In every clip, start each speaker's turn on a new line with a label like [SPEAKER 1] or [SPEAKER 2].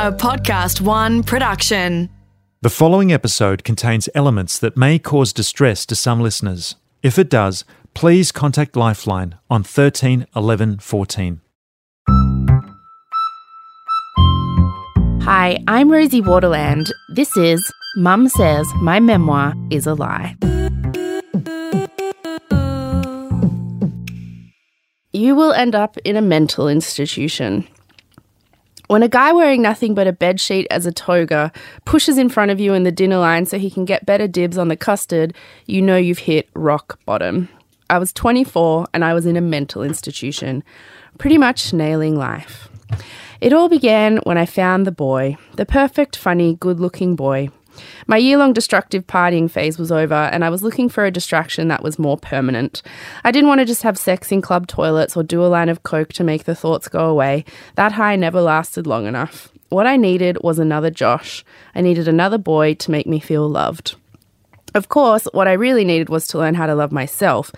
[SPEAKER 1] a Podcast One production.
[SPEAKER 2] The following episode contains elements that may cause distress to some listeners. If it does, please contact Lifeline on 13 11 14.
[SPEAKER 3] Hi, I'm Rosie Waterland. This is Mum Says My Memoir is a Lie. You will end up in a mental institution. When a guy wearing nothing but a bedsheet as a toga pushes in front of you in the dinner line so he can get better dibs on the custard, you know you've hit rock bottom. I was 24 and I was in a mental institution, pretty much nailing life. It all began when I found the boy, the perfect, funny, good looking boy. My year long destructive partying phase was over, and I was looking for a distraction that was more permanent. I didn't want to just have sex in club toilets or do a line of coke to make the thoughts go away. That high never lasted long enough. What I needed was another Josh. I needed another boy to make me feel loved. Of course, what I really needed was to learn how to love myself,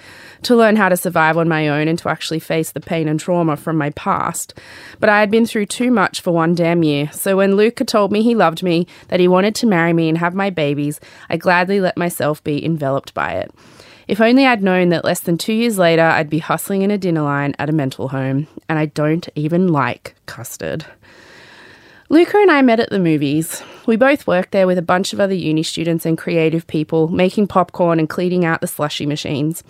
[SPEAKER 3] to learn how to survive on my own and to actually face the pain and trauma from my past. But I had been through too much for one damn year, so when Luca told me he loved me, that he wanted to marry me and have my babies, I gladly let myself be enveloped by it. If only I'd known that less than two years later I'd be hustling in a dinner line at a mental home, and I don't even like custard. Luca and I met at the movies. We both worked there with a bunch of other uni students and creative people, making popcorn and cleaning out the slushy machines.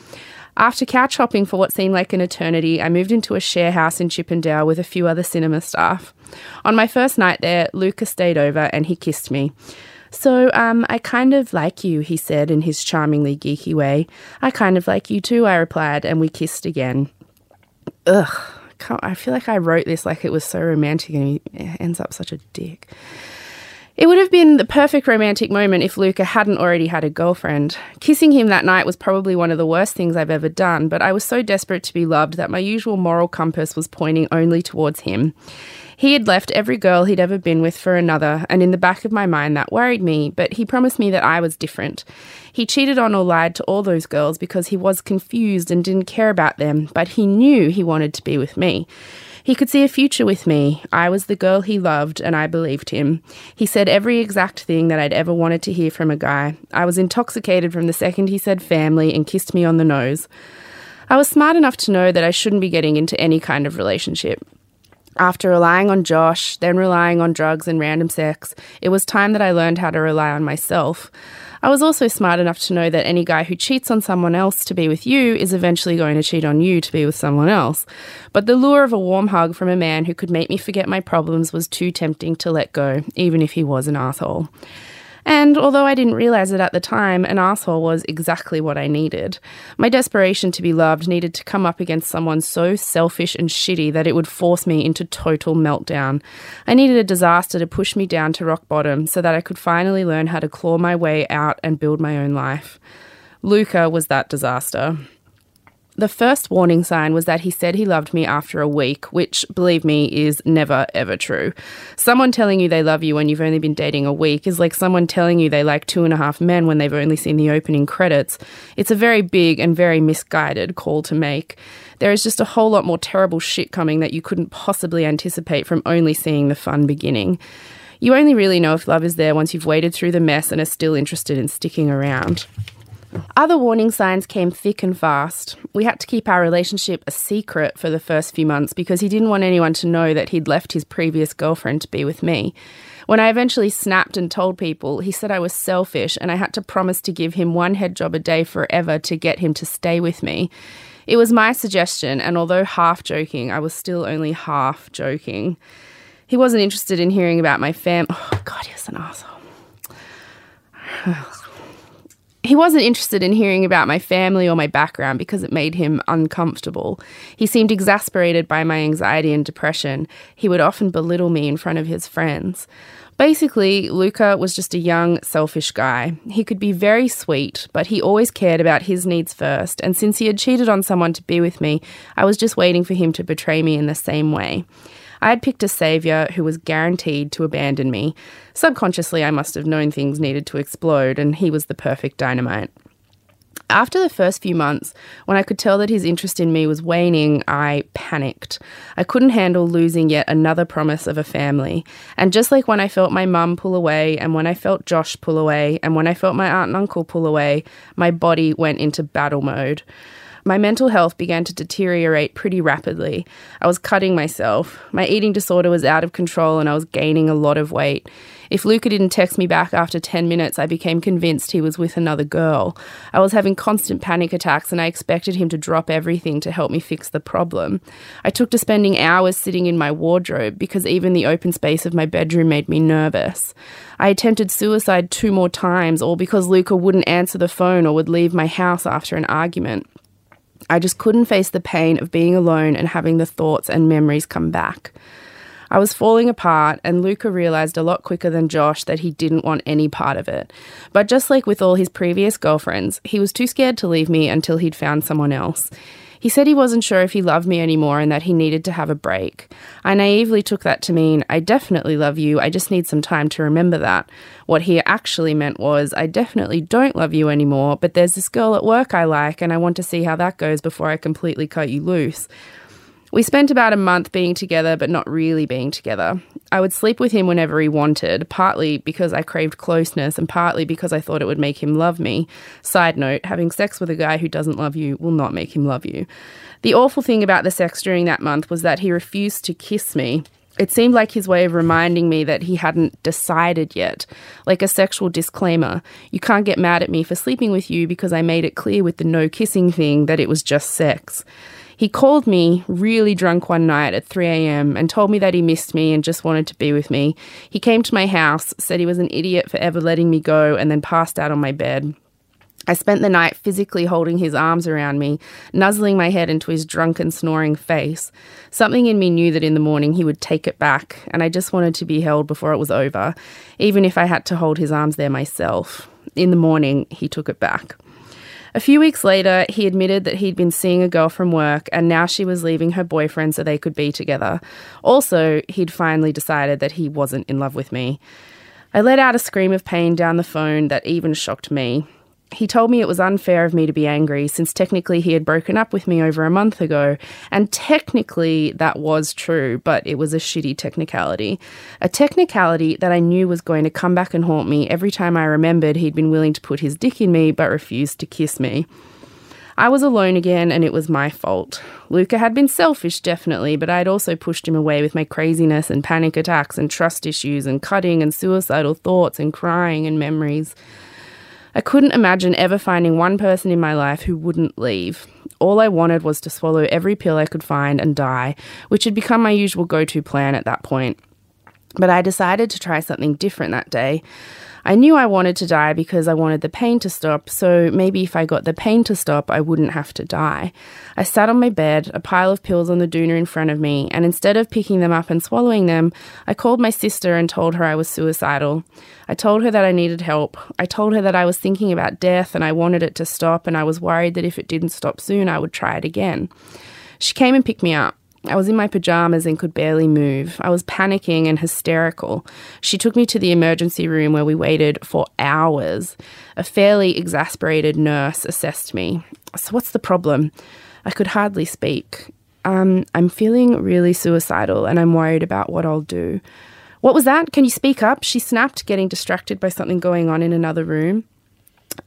[SPEAKER 3] After couch hopping for what seemed like an eternity, I moved into a share house in Chippendale with a few other cinema staff. On my first night there, Luca stayed over and he kissed me. So, um, I kind of like you, he said in his charmingly geeky way. I kind of like you too, I replied, and we kissed again. Ugh, I feel like I wrote this like it was so romantic and he ends up such a dick. It would have been the perfect romantic moment if Luca hadn't already had a girlfriend. Kissing him that night was probably one of the worst things I've ever done, but I was so desperate to be loved that my usual moral compass was pointing only towards him. He had left every girl he'd ever been with for another, and in the back of my mind that worried me, but he promised me that I was different. He cheated on or lied to all those girls because he was confused and didn't care about them, but he knew he wanted to be with me. He could see a future with me. I was the girl he loved, and I believed him. He said every exact thing that I'd ever wanted to hear from a guy. I was intoxicated from the second he said family and kissed me on the nose. I was smart enough to know that I shouldn't be getting into any kind of relationship. After relying on Josh, then relying on drugs and random sex, it was time that I learned how to rely on myself. I was also smart enough to know that any guy who cheats on someone else to be with you is eventually going to cheat on you to be with someone else. But the lure of a warm hug from a man who could make me forget my problems was too tempting to let go, even if he was an asshole. And although I didn't realize it at the time, an asshole was exactly what I needed. My desperation to be loved needed to come up against someone so selfish and shitty that it would force me into total meltdown. I needed a disaster to push me down to rock bottom so that I could finally learn how to claw my way out and build my own life. Luca was that disaster. The first warning sign was that he said he loved me after a week, which, believe me, is never ever true. Someone telling you they love you when you've only been dating a week is like someone telling you they like two and a half men when they've only seen the opening credits. It's a very big and very misguided call to make. There is just a whole lot more terrible shit coming that you couldn't possibly anticipate from only seeing the fun beginning. You only really know if love is there once you've waded through the mess and are still interested in sticking around. Other warning signs came thick and fast. We had to keep our relationship a secret for the first few months because he didn't want anyone to know that he'd left his previous girlfriend to be with me. When I eventually snapped and told people, he said I was selfish and I had to promise to give him one head job a day forever to get him to stay with me. It was my suggestion, and although half joking, I was still only half joking. He wasn't interested in hearing about my fam. Oh, God, he's an asshole. He wasn't interested in hearing about my family or my background because it made him uncomfortable. He seemed exasperated by my anxiety and depression. He would often belittle me in front of his friends. Basically, Luca was just a young, selfish guy. He could be very sweet, but he always cared about his needs first, and since he had cheated on someone to be with me, I was just waiting for him to betray me in the same way. I had picked a saviour who was guaranteed to abandon me. Subconsciously, I must have known things needed to explode, and he was the perfect dynamite. After the first few months, when I could tell that his interest in me was waning, I panicked. I couldn't handle losing yet another promise of a family. And just like when I felt my mum pull away, and when I felt Josh pull away, and when I felt my aunt and uncle pull away, my body went into battle mode. My mental health began to deteriorate pretty rapidly. I was cutting myself. My eating disorder was out of control and I was gaining a lot of weight. If Luca didn't text me back after 10 minutes, I became convinced he was with another girl. I was having constant panic attacks and I expected him to drop everything to help me fix the problem. I took to spending hours sitting in my wardrobe because even the open space of my bedroom made me nervous. I attempted suicide two more times, all because Luca wouldn't answer the phone or would leave my house after an argument. I just couldn't face the pain of being alone and having the thoughts and memories come back. I was falling apart, and Luca realized a lot quicker than Josh that he didn't want any part of it. But just like with all his previous girlfriends, he was too scared to leave me until he'd found someone else. He said he wasn't sure if he loved me anymore and that he needed to have a break. I naively took that to mean, I definitely love you, I just need some time to remember that. What he actually meant was, I definitely don't love you anymore, but there's this girl at work I like and I want to see how that goes before I completely cut you loose. We spent about a month being together, but not really being together. I would sleep with him whenever he wanted, partly because I craved closeness and partly because I thought it would make him love me. Side note having sex with a guy who doesn't love you will not make him love you. The awful thing about the sex during that month was that he refused to kiss me. It seemed like his way of reminding me that he hadn't decided yet, like a sexual disclaimer. You can't get mad at me for sleeping with you because I made it clear with the no kissing thing that it was just sex. He called me really drunk one night at 3 a.m. and told me that he missed me and just wanted to be with me. He came to my house, said he was an idiot for ever letting me go, and then passed out on my bed. I spent the night physically holding his arms around me, nuzzling my head into his drunken, snoring face. Something in me knew that in the morning he would take it back, and I just wanted to be held before it was over, even if I had to hold his arms there myself. In the morning, he took it back. A few weeks later, he admitted that he'd been seeing a girl from work and now she was leaving her boyfriend so they could be together. Also, he'd finally decided that he wasn't in love with me. I let out a scream of pain down the phone that even shocked me. He told me it was unfair of me to be angry since technically he had broken up with me over a month ago. And technically that was true, but it was a shitty technicality. A technicality that I knew was going to come back and haunt me every time I remembered he'd been willing to put his dick in me but refused to kiss me. I was alone again and it was my fault. Luca had been selfish, definitely, but I had also pushed him away with my craziness and panic attacks and trust issues and cutting and suicidal thoughts and crying and memories. I couldn't imagine ever finding one person in my life who wouldn't leave. All I wanted was to swallow every pill I could find and die, which had become my usual go to plan at that point. But I decided to try something different that day. I knew I wanted to die because I wanted the pain to stop, so maybe if I got the pain to stop, I wouldn't have to die. I sat on my bed, a pile of pills on the doona in front of me, and instead of picking them up and swallowing them, I called my sister and told her I was suicidal. I told her that I needed help. I told her that I was thinking about death and I wanted it to stop, and I was worried that if it didn't stop soon, I would try it again. She came and picked me up. I was in my pajamas and could barely move. I was panicking and hysterical. She took me to the emergency room where we waited for hours. A fairly exasperated nurse assessed me. So, what's the problem? I could hardly speak. Um, I'm feeling really suicidal and I'm worried about what I'll do. What was that? Can you speak up? She snapped, getting distracted by something going on in another room.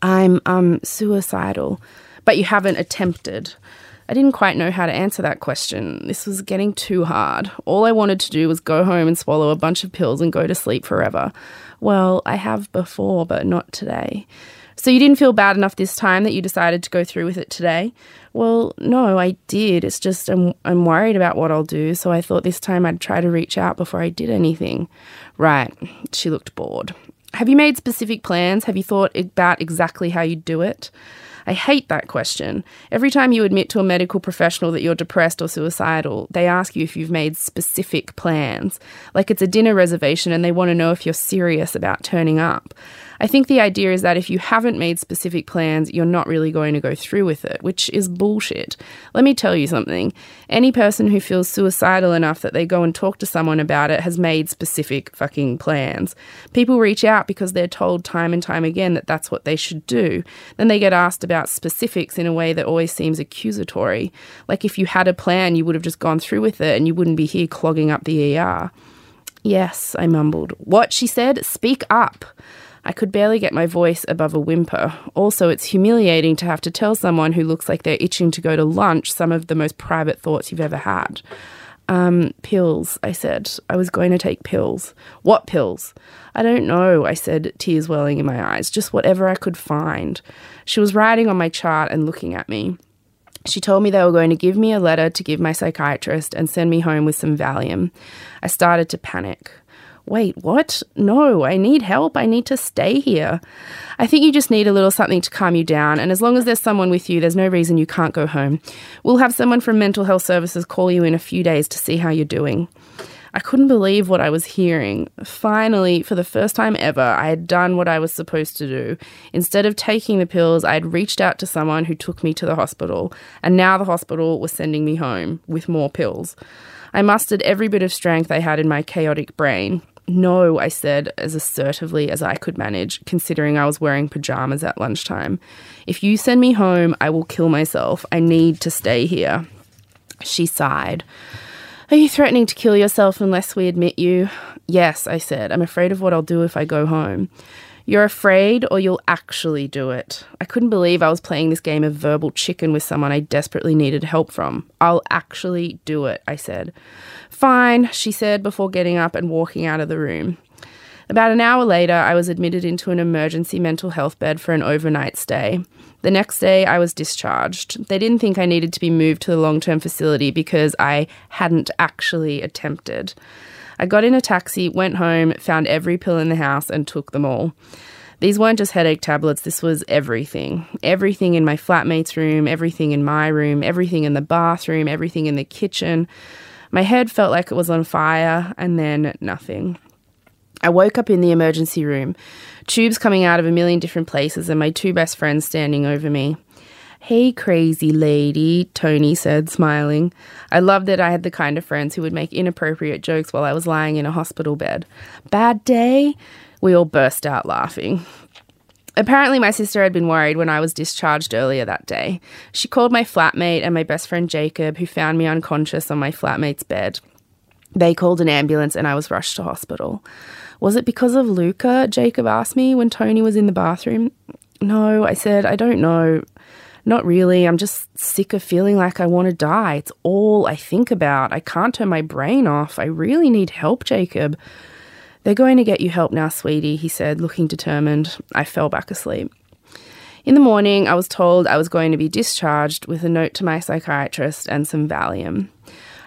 [SPEAKER 3] I'm um suicidal, but you haven't attempted. I didn't quite know how to answer that question. This was getting too hard. All I wanted to do was go home and swallow a bunch of pills and go to sleep forever. Well, I have before, but not today. So you didn't feel bad enough this time that you decided to go through with it today? Well, no, I did. It's just I'm, I'm worried about what I'll do, so I thought this time I'd try to reach out before I did anything. Right. She looked bored. Have you made specific plans? Have you thought about exactly how you'd do it? I hate that question. Every time you admit to a medical professional that you're depressed or suicidal, they ask you if you've made specific plans. Like it's a dinner reservation and they want to know if you're serious about turning up. I think the idea is that if you haven't made specific plans, you're not really going to go through with it, which is bullshit. Let me tell you something. Any person who feels suicidal enough that they go and talk to someone about it has made specific fucking plans. People reach out because they're told time and time again that that's what they should do. Then they get asked about specifics in a way that always seems accusatory. Like if you had a plan, you would have just gone through with it and you wouldn't be here clogging up the ER. Yes, I mumbled. What? She said. Speak up. I could barely get my voice above a whimper. Also, it's humiliating to have to tell someone who looks like they're itching to go to lunch some of the most private thoughts you've ever had. Um, pills, I said. I was going to take pills. What pills? I don't know, I said, tears welling in my eyes. Just whatever I could find. She was writing on my chart and looking at me. She told me they were going to give me a letter to give my psychiatrist and send me home with some Valium. I started to panic. Wait, what? No, I need help. I need to stay here. I think you just need a little something to calm you down, and as long as there's someone with you, there's no reason you can't go home. We'll have someone from mental health services call you in a few days to see how you're doing. I couldn't believe what I was hearing. Finally, for the first time ever, I had done what I was supposed to do. Instead of taking the pills, I had reached out to someone who took me to the hospital, and now the hospital was sending me home with more pills. I mustered every bit of strength I had in my chaotic brain. No, I said as assertively as I could manage, considering I was wearing pajamas at lunchtime. If you send me home, I will kill myself. I need to stay here. She sighed. Are you threatening to kill yourself unless we admit you? Yes, I said. I'm afraid of what I'll do if I go home. You're afraid, or you'll actually do it. I couldn't believe I was playing this game of verbal chicken with someone I desperately needed help from. I'll actually do it, I said. Fine, she said before getting up and walking out of the room. About an hour later, I was admitted into an emergency mental health bed for an overnight stay. The next day, I was discharged. They didn't think I needed to be moved to the long term facility because I hadn't actually attempted. I got in a taxi, went home, found every pill in the house, and took them all. These weren't just headache tablets, this was everything. Everything in my flatmate's room, everything in my room, everything in the bathroom, everything in the kitchen. My head felt like it was on fire, and then nothing. I woke up in the emergency room, tubes coming out of a million different places, and my two best friends standing over me. Hey, crazy lady, Tony said, smiling. I loved that I had the kind of friends who would make inappropriate jokes while I was lying in a hospital bed. Bad day? We all burst out laughing. Apparently, my sister had been worried when I was discharged earlier that day. She called my flatmate and my best friend Jacob, who found me unconscious on my flatmate's bed. They called an ambulance and I was rushed to hospital. Was it because of Luca? Jacob asked me when Tony was in the bathroom. No, I said, I don't know. Not really. I'm just sick of feeling like I want to die. It's all I think about. I can't turn my brain off. I really need help, Jacob. They're going to get you help now, sweetie, he said, looking determined. I fell back asleep. In the morning, I was told I was going to be discharged with a note to my psychiatrist and some Valium.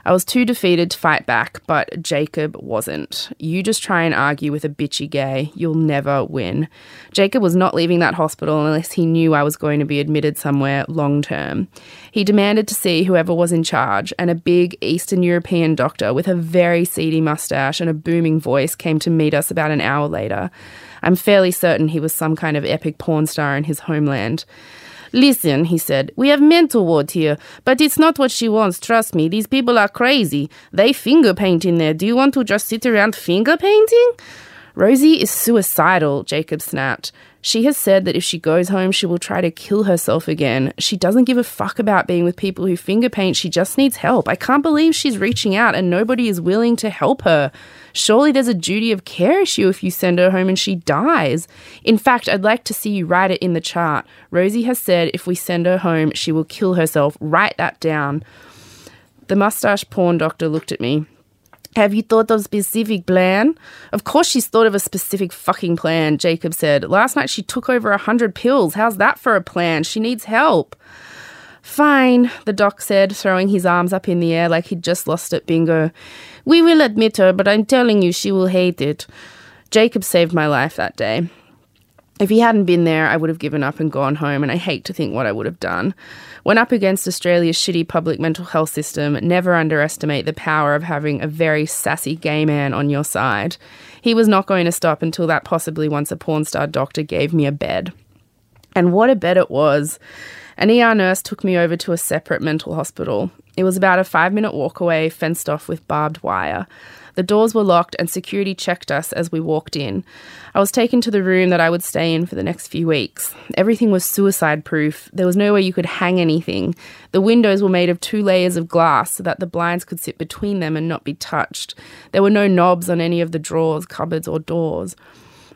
[SPEAKER 3] I was too defeated to fight back, but Jacob wasn't. You just try and argue with a bitchy gay, you'll never win. Jacob was not leaving that hospital unless he knew I was going to be admitted somewhere long term. He demanded to see whoever was in charge, and a big Eastern European doctor with a very seedy mustache and a booming voice came to meet us about an hour later. I'm fairly certain he was some kind of epic porn star in his homeland. Listen, he said, we have mental ward here, but it's not what she wants, trust me. These people are crazy. They finger paint in there. Do you want to just sit around finger painting? Rosie is suicidal, Jacob snapped. She has said that if she goes home, she will try to kill herself again. She doesn't give a fuck about being with people who finger paint. She just needs help. I can't believe she's reaching out and nobody is willing to help her. Surely there's a duty of care issue if you send her home and she dies. In fact, I'd like to see you write it in the chart. Rosie has said if we send her home, she will kill herself. Write that down. The mustache porn doctor looked at me. Have you thought of a specific plan? Of course she's thought of a specific fucking plan, Jacob said. Last night she took over a hundred pills. How's that for a plan? She needs help. Fine, the doc said, throwing his arms up in the air like he'd just lost at bingo. We will admit her, but I'm telling you she will hate it. Jacob saved my life that day. If he hadn't been there, I would have given up and gone home, and I hate to think what I would have done. When up against Australia's shitty public mental health system, never underestimate the power of having a very sassy gay man on your side. He was not going to stop until that possibly once a porn star doctor gave me a bed. And what a bed it was! An ER nurse took me over to a separate mental hospital. It was about a five minute walk away, fenced off with barbed wire. The doors were locked and security checked us as we walked in. I was taken to the room that I would stay in for the next few weeks. Everything was suicide proof. There was nowhere you could hang anything. The windows were made of two layers of glass so that the blinds could sit between them and not be touched. There were no knobs on any of the drawers, cupboards, or doors.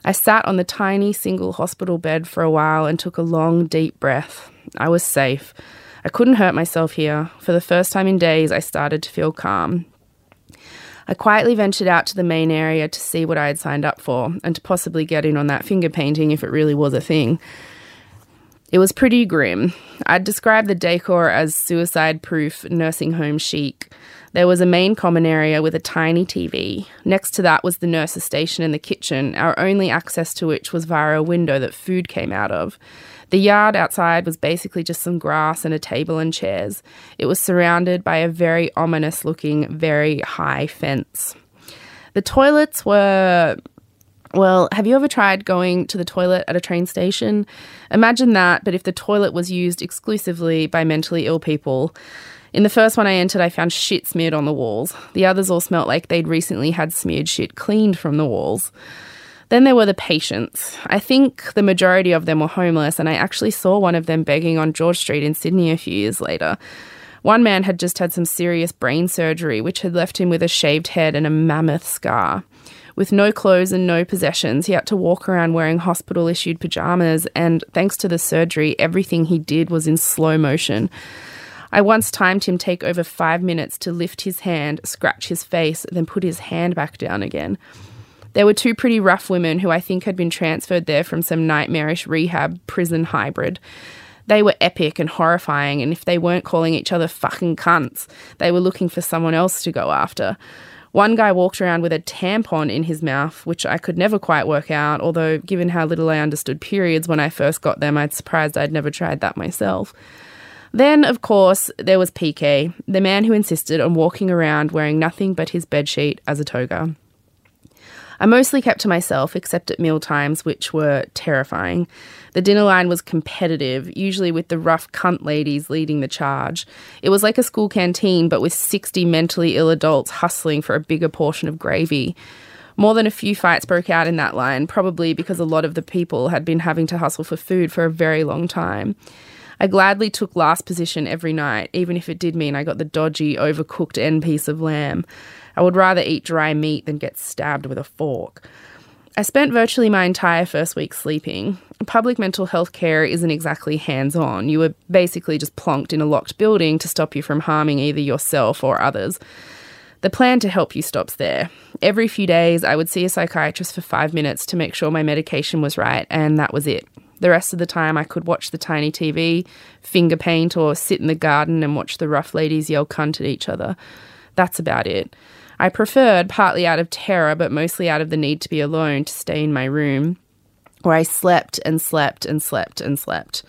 [SPEAKER 3] I sat on the tiny single hospital bed for a while and took a long, deep breath. I was safe. I couldn't hurt myself here. For the first time in days, I started to feel calm. I quietly ventured out to the main area to see what I had signed up for and to possibly get in on that finger painting if it really was a thing. It was pretty grim. I'd describe the decor as suicide proof nursing home chic. There was a main common area with a tiny TV. Next to that was the nurse's station and the kitchen, our only access to which was via a window that food came out of. The yard outside was basically just some grass and a table and chairs. It was surrounded by a very ominous looking, very high fence. The toilets were well, have you ever tried going to the toilet at a train station? Imagine that, but if the toilet was used exclusively by mentally ill people. In the first one I entered, I found shit smeared on the walls. The others all smelt like they'd recently had smeared shit cleaned from the walls. Then there were the patients. I think the majority of them were homeless, and I actually saw one of them begging on George Street in Sydney a few years later. One man had just had some serious brain surgery, which had left him with a shaved head and a mammoth scar. With no clothes and no possessions, he had to walk around wearing hospital issued pajamas, and thanks to the surgery, everything he did was in slow motion. I once timed him take over five minutes to lift his hand, scratch his face, then put his hand back down again. There were two pretty rough women who I think had been transferred there from some nightmarish rehab prison hybrid. They were epic and horrifying, and if they weren't calling each other fucking cunts, they were looking for someone else to go after. One guy walked around with a tampon in his mouth, which I could never quite work out, although, given how little I understood periods when I first got them, I'd surprised I'd never tried that myself. Then, of course, there was PK, the man who insisted on walking around wearing nothing but his bedsheet as a toga. I mostly kept to myself, except at meal times, which were terrifying. The dinner line was competitive, usually with the rough cunt ladies leading the charge. It was like a school canteen, but with 60 mentally ill adults hustling for a bigger portion of gravy. More than a few fights broke out in that line, probably because a lot of the people had been having to hustle for food for a very long time. I gladly took last position every night, even if it did mean I got the dodgy, overcooked end piece of lamb. I would rather eat dry meat than get stabbed with a fork. I spent virtually my entire first week sleeping. Public mental health care isn't exactly hands on. You were basically just plonked in a locked building to stop you from harming either yourself or others. The plan to help you stops there. Every few days, I would see a psychiatrist for five minutes to make sure my medication was right, and that was it. The rest of the time, I could watch the tiny TV, finger paint, or sit in the garden and watch the rough ladies yell cunt at each other. That's about it. I preferred, partly out of terror, but mostly out of the need to be alone, to stay in my room, where I slept and slept and slept and slept.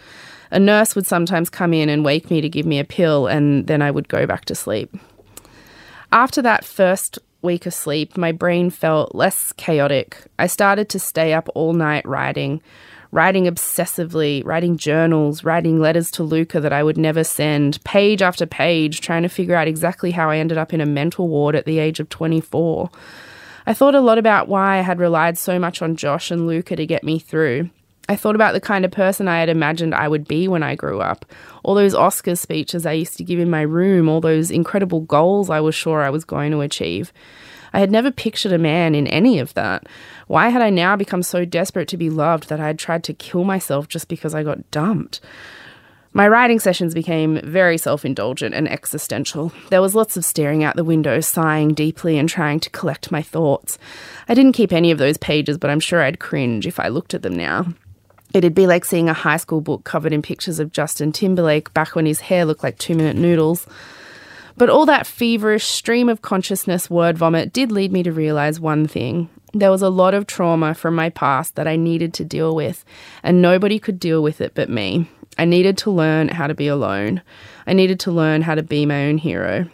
[SPEAKER 3] A nurse would sometimes come in and wake me to give me a pill, and then I would go back to sleep. After that first week of sleep, my brain felt less chaotic. I started to stay up all night writing, writing obsessively, writing journals, writing letters to Luca that I would never send, page after page, trying to figure out exactly how I ended up in a mental ward at the age of 24. I thought a lot about why I had relied so much on Josh and Luca to get me through. I thought about the kind of person I had imagined I would be when I grew up. All those Oscar speeches I used to give in my room, all those incredible goals I was sure I was going to achieve. I had never pictured a man in any of that. Why had I now become so desperate to be loved that I had tried to kill myself just because I got dumped? My writing sessions became very self indulgent and existential. There was lots of staring out the window, sighing deeply, and trying to collect my thoughts. I didn't keep any of those pages, but I'm sure I'd cringe if I looked at them now. It'd be like seeing a high school book covered in pictures of Justin Timberlake back when his hair looked like two minute noodles. But all that feverish stream of consciousness word vomit did lead me to realize one thing. There was a lot of trauma from my past that I needed to deal with, and nobody could deal with it but me. I needed to learn how to be alone. I needed to learn how to be my own hero.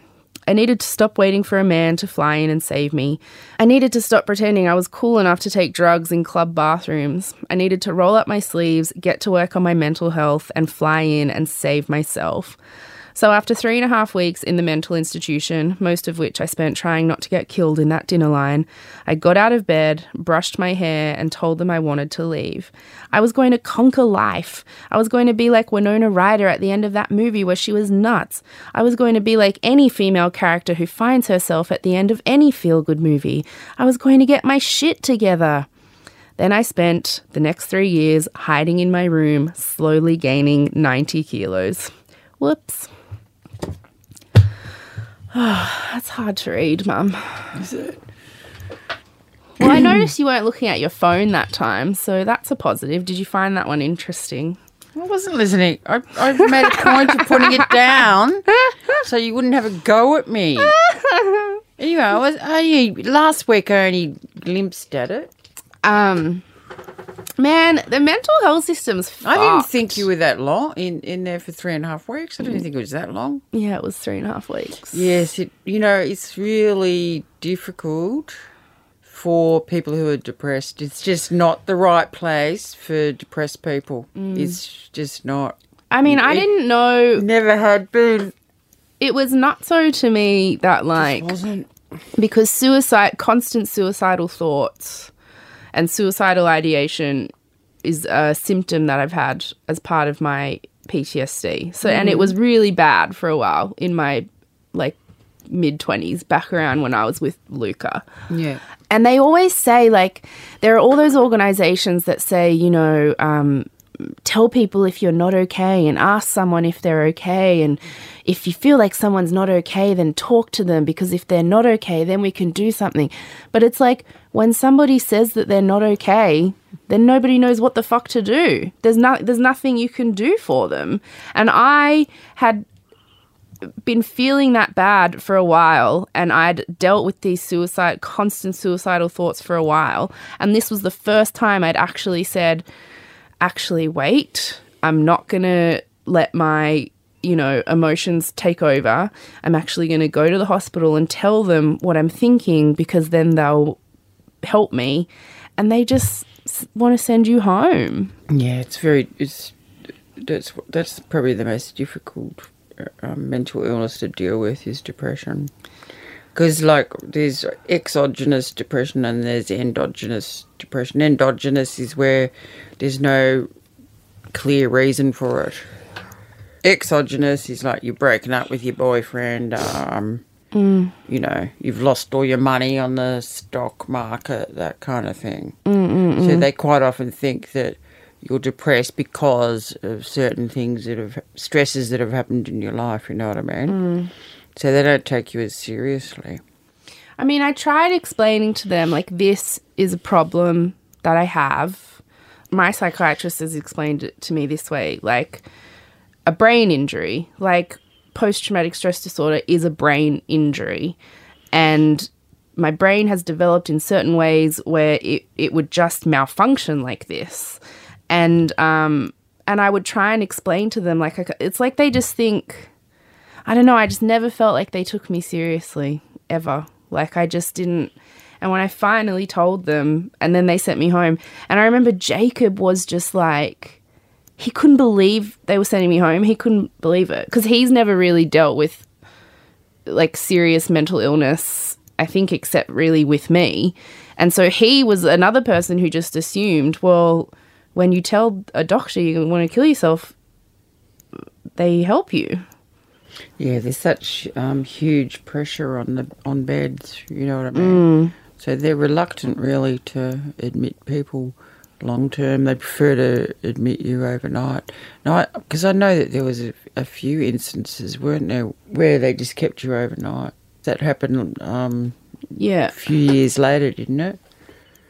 [SPEAKER 3] I needed to stop waiting for a man to fly in and save me. I needed to stop pretending I was cool enough to take drugs in club bathrooms. I needed to roll up my sleeves, get to work on my mental health, and fly in and save myself. So, after three and a half weeks in the mental institution, most of which I spent trying not to get killed in that dinner line, I got out of bed, brushed my hair, and told them I wanted to leave. I was going to conquer life. I was going to be like Winona Ryder at the end of that movie where she was nuts. I was going to be like any female character who finds herself at the end of any feel good movie. I was going to get my shit together. Then I spent the next three years hiding in my room, slowly gaining 90 kilos. Whoops. Oh, that's hard to read, Mum.
[SPEAKER 4] Is it?
[SPEAKER 3] Well, I noticed you weren't looking at your phone that time, so that's a positive. Did you find that one interesting?
[SPEAKER 4] I wasn't listening. I, I made a point of putting it down so you wouldn't have a go at me. Anyway, I was, I, last week I only glimpsed at it.
[SPEAKER 3] Um, man, the mental health system's.
[SPEAKER 4] I didn't think you were that long in, in there for three and a half weeks. I didn't mm. think it was that long.
[SPEAKER 3] Yeah, it was three and a half weeks.
[SPEAKER 4] Yes, it, you know, it's really difficult for people who are depressed. It's just not the right place for depressed people. Mm. It's just not.
[SPEAKER 3] I mean, I didn't know.
[SPEAKER 4] Never had been.
[SPEAKER 3] It was not so to me that like
[SPEAKER 4] Wasn't.
[SPEAKER 3] because suicide, constant suicidal thoughts, and suicidal ideation is a symptom that I've had as part of my PTSD. So, and it was really bad for a while in my like mid twenties, back around when I was with Luca.
[SPEAKER 4] Yeah.
[SPEAKER 3] And they always say, like, there are all those organizations that say, you know, um, tell people if you're not okay and ask someone if they're okay. And if you feel like someone's not okay, then talk to them because if they're not okay, then we can do something. But it's like when somebody says that they're not okay, then nobody knows what the fuck to do. There's no, there's nothing you can do for them. And I had been feeling that bad for a while and I'd dealt with these suicide constant suicidal thoughts for a while and this was the first time I'd actually said actually wait I'm not going to let my you know emotions take over I'm actually going to go to the hospital and tell them what I'm thinking because then they'll help me and they just want to send you home
[SPEAKER 4] Yeah, it's very. It's that's that's probably the most difficult uh, um, mental illness to deal with is depression. Because like there's exogenous depression and there's endogenous depression. Endogenous is where there's no clear reason for it. Exogenous is like you're breaking up with your boyfriend. Um, mm. You know, you've lost all your money on the stock market, that kind of thing. Mm, mm, so they quite often think that you're depressed because of certain things that have stresses that have happened in your life. You know what I mean? So they don't take you as seriously.
[SPEAKER 3] I mean, I tried explaining to them, like, this is a problem that I have. My psychiatrist has explained it to me this way like, a brain injury, like post traumatic stress disorder, is a brain injury. And my brain has developed in certain ways where it, it would just malfunction like this. And, um, and I would try and explain to them, like, it's like they just think, I don't know, I just never felt like they took me seriously ever. Like I just didn't. And when I finally told them, and then they sent me home, and I remember Jacob was just like, he couldn't believe they were sending me home. He couldn't believe it because he's never really dealt with like serious mental illness, I think, except really with me. And so he was another person who just assumed, well, when you tell a doctor you want to kill yourself, they help you.
[SPEAKER 4] Yeah, there's such um, huge pressure on the on beds. You know what I mean? So they're reluctant, really, to admit people long term. They prefer to admit you overnight. No, because I, know that there was a, a few instances, weren't there, where they just kept you overnight. That happened um,
[SPEAKER 3] Yeah.
[SPEAKER 4] a few years later, didn't it?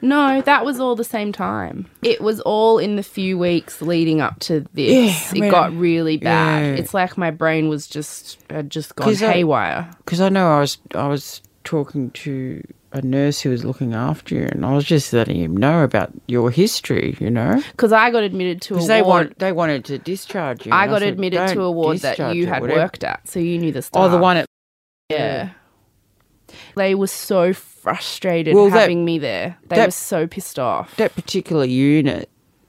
[SPEAKER 3] No, that was all the same time. It was all in the few weeks leading up to this.
[SPEAKER 4] Yeah,
[SPEAKER 3] it got really bad.
[SPEAKER 4] yeah.
[SPEAKER 3] It's like my brain was just had just gone
[SPEAKER 4] 'Cause I-
[SPEAKER 3] haywire.
[SPEAKER 4] Because I know I was I was talking to a nurse who was looking after you, and I was just letting him know about your history. You know,
[SPEAKER 3] Because I got admitted to a
[SPEAKER 4] because
[SPEAKER 3] ward.
[SPEAKER 4] they want they wanted to discharge you.
[SPEAKER 3] I got
[SPEAKER 4] said,
[SPEAKER 3] admitted to a ward that you had
[SPEAKER 4] whatever."
[SPEAKER 3] worked at, so you knew the staff.
[SPEAKER 4] Oh, the one at
[SPEAKER 3] Yeah. They were so frustrated
[SPEAKER 4] Well, that-
[SPEAKER 3] having me there. They
[SPEAKER 4] that-
[SPEAKER 3] were so pissed off.
[SPEAKER 4] that particular unit,